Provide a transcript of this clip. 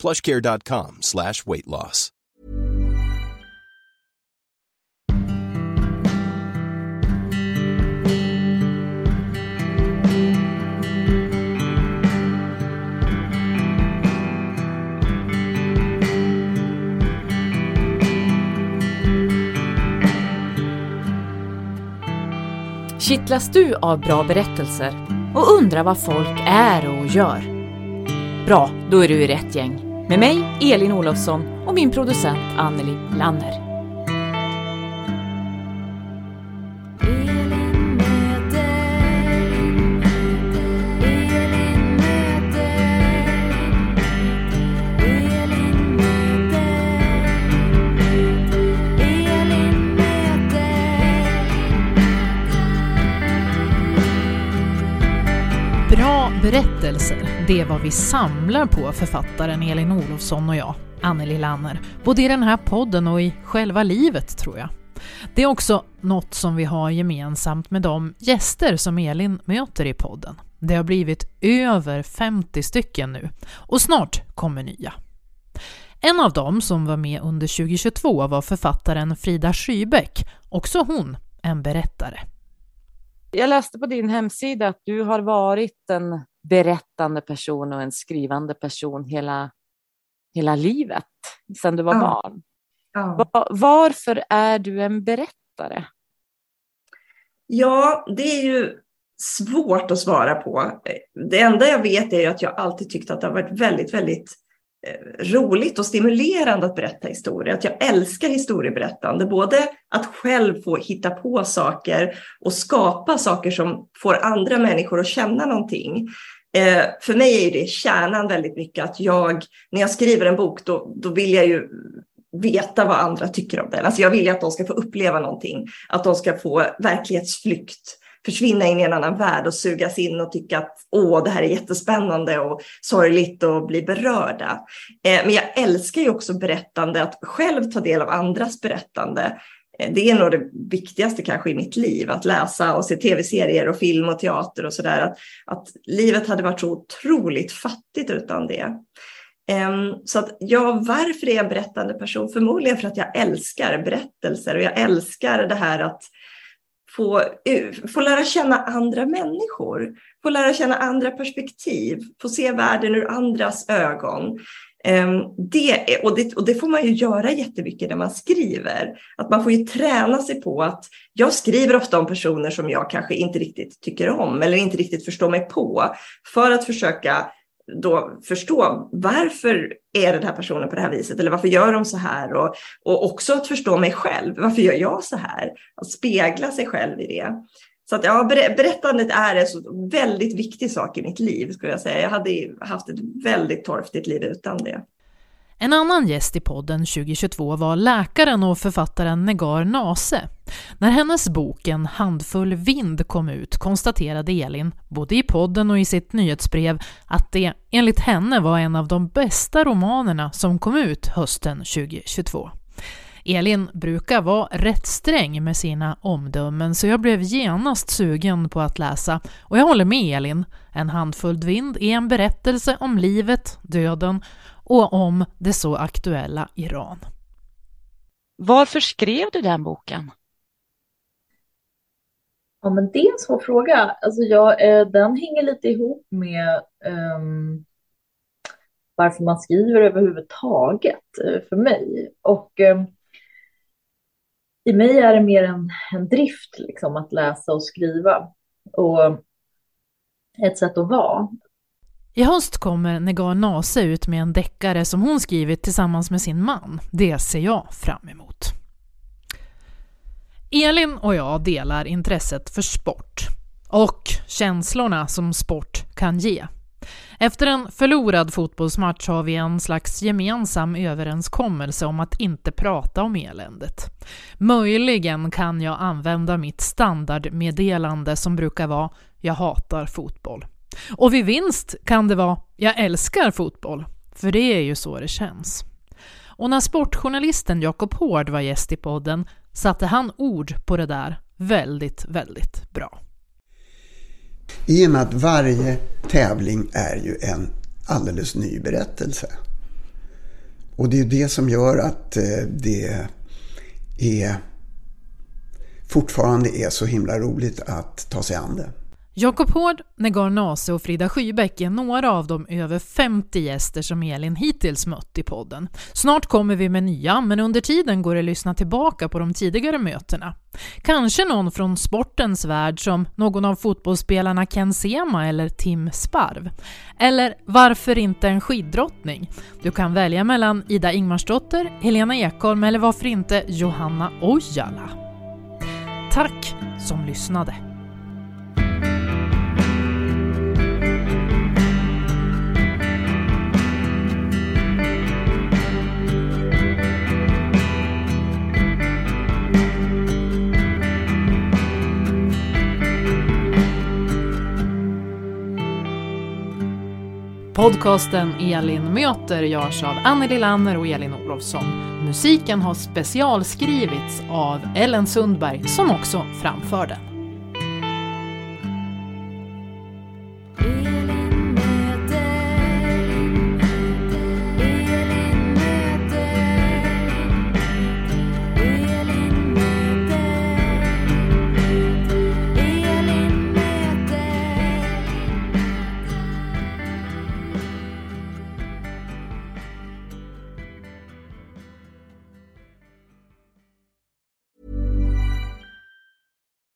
plushcare.com slash weight loss. Kittlas du av bra berättelser och undrar vad folk är och gör? Bra, då är du i rätt gäng. Med mig, Elin Olofsson och min producent Anneli Lanner. Det är vad vi samlar på författaren Elin Olofsson och jag, Anneli Lanner, både i den här podden och i själva livet tror jag. Det är också något som vi har gemensamt med de gäster som Elin möter i podden. Det har blivit över 50 stycken nu och snart kommer nya. En av dem som var med under 2022 var författaren Frida Schybeck, också hon en berättare. Jag läste på din hemsida att du har varit en berättande person och en skrivande person hela, hela livet, sedan du var ja. barn. Ja. Var, varför är du en berättare? Ja, det är ju svårt att svara på. Det enda jag vet är att jag alltid tyckt att det har varit väldigt, väldigt Eh, roligt och stimulerande att berätta historier. Att jag älskar historieberättande. Både att själv få hitta på saker och skapa saker som får andra människor att känna någonting. Eh, för mig är det kärnan väldigt mycket att jag, när jag skriver en bok, då, då vill jag ju veta vad andra tycker om den. Alltså jag vill ju att de ska få uppleva någonting, att de ska få verklighetsflykt försvinna in i en annan värld och sugas in och tycka att åh, det här är jättespännande och sorgligt och bli berörda. Eh, men jag älskar ju också berättande, att själv ta del av andras berättande. Eh, det är nog det viktigaste kanske i mitt liv, att läsa och se tv-serier och film och teater och sådär. Att, att livet hade varit så otroligt fattigt utan det. Ehm, så att ja, varför är jag en berättande person? Förmodligen för att jag älskar berättelser och jag älskar det här att få, eh, få lära känna andra människor, få lära känna andra perspektiv, få se världen ur andras ögon. Ehm, det, och, det, och det får man ju göra jättemycket när man skriver. Att man får ju träna sig på att jag skriver ofta om personer som jag kanske inte riktigt tycker om eller inte riktigt förstår mig på för att försöka då förstå varför är den här personen på det här viset eller varför gör de så här och, och också att förstå mig själv. Varför gör jag så här? Att spegla sig själv i det. Så att ja, berättandet är en så väldigt viktig sak i mitt liv skulle jag säga. Jag hade haft ett väldigt torftigt liv utan det. En annan gäst i podden 2022 var läkaren och författaren Negar Nase. När hennes bok En handfull vind kom ut konstaterade Elin, både i podden och i sitt nyhetsbrev, att det enligt henne var en av de bästa romanerna som kom ut hösten 2022. Elin brukar vara rätt sträng med sina omdömen så jag blev genast sugen på att läsa och jag håller med Elin. En handfull vind är en berättelse om livet, döden och om det så aktuella Iran. Varför skrev du den boken? Ja, men det är en svår fråga. Alltså jag, eh, den hänger lite ihop med um, varför man skriver överhuvudtaget eh, för mig. Och um, i mig är det mer en, en drift liksom, att läsa och skriva. Och ett sätt att vara. I höst kommer Negar Nase ut med en deckare som hon skrivit tillsammans med sin man. Det ser jag fram emot. Elin och jag delar intresset för sport och känslorna som sport kan ge. Efter en förlorad fotbollsmatch har vi en slags gemensam överenskommelse om att inte prata om eländet. Möjligen kan jag använda mitt standardmeddelande som brukar vara “Jag hatar fotboll”. Och vid vinst kan det vara “Jag älskar fotboll”, för det är ju så det känns. Och när sportjournalisten Jakob Hård var gäst i podden satte han ord på det där väldigt, väldigt bra. I och med att varje tävling är ju en alldeles ny berättelse. Och det är det som gör att eh, det är fortfarande är så himla roligt att ta sig an det. Jakob Hård, Negar Nase och Frida Schybeck är några av de över 50 gäster som Elin hittills mött i podden. Snart kommer vi med nya, men under tiden går det att lyssna tillbaka på de tidigare mötena. Kanske någon från sportens värld som någon av fotbollsspelarna Ken Sema eller Tim Sparv. Eller varför inte en skiddrottning? Du kan välja mellan Ida Ingmarsdotter, Helena Ekholm eller varför inte Johanna Ojala. Tack som lyssnade! Podcasten Elin möter görs av Anneli Lanner och Elin Olofsson. Musiken har specialskrivits av Ellen Sundberg som också framför den.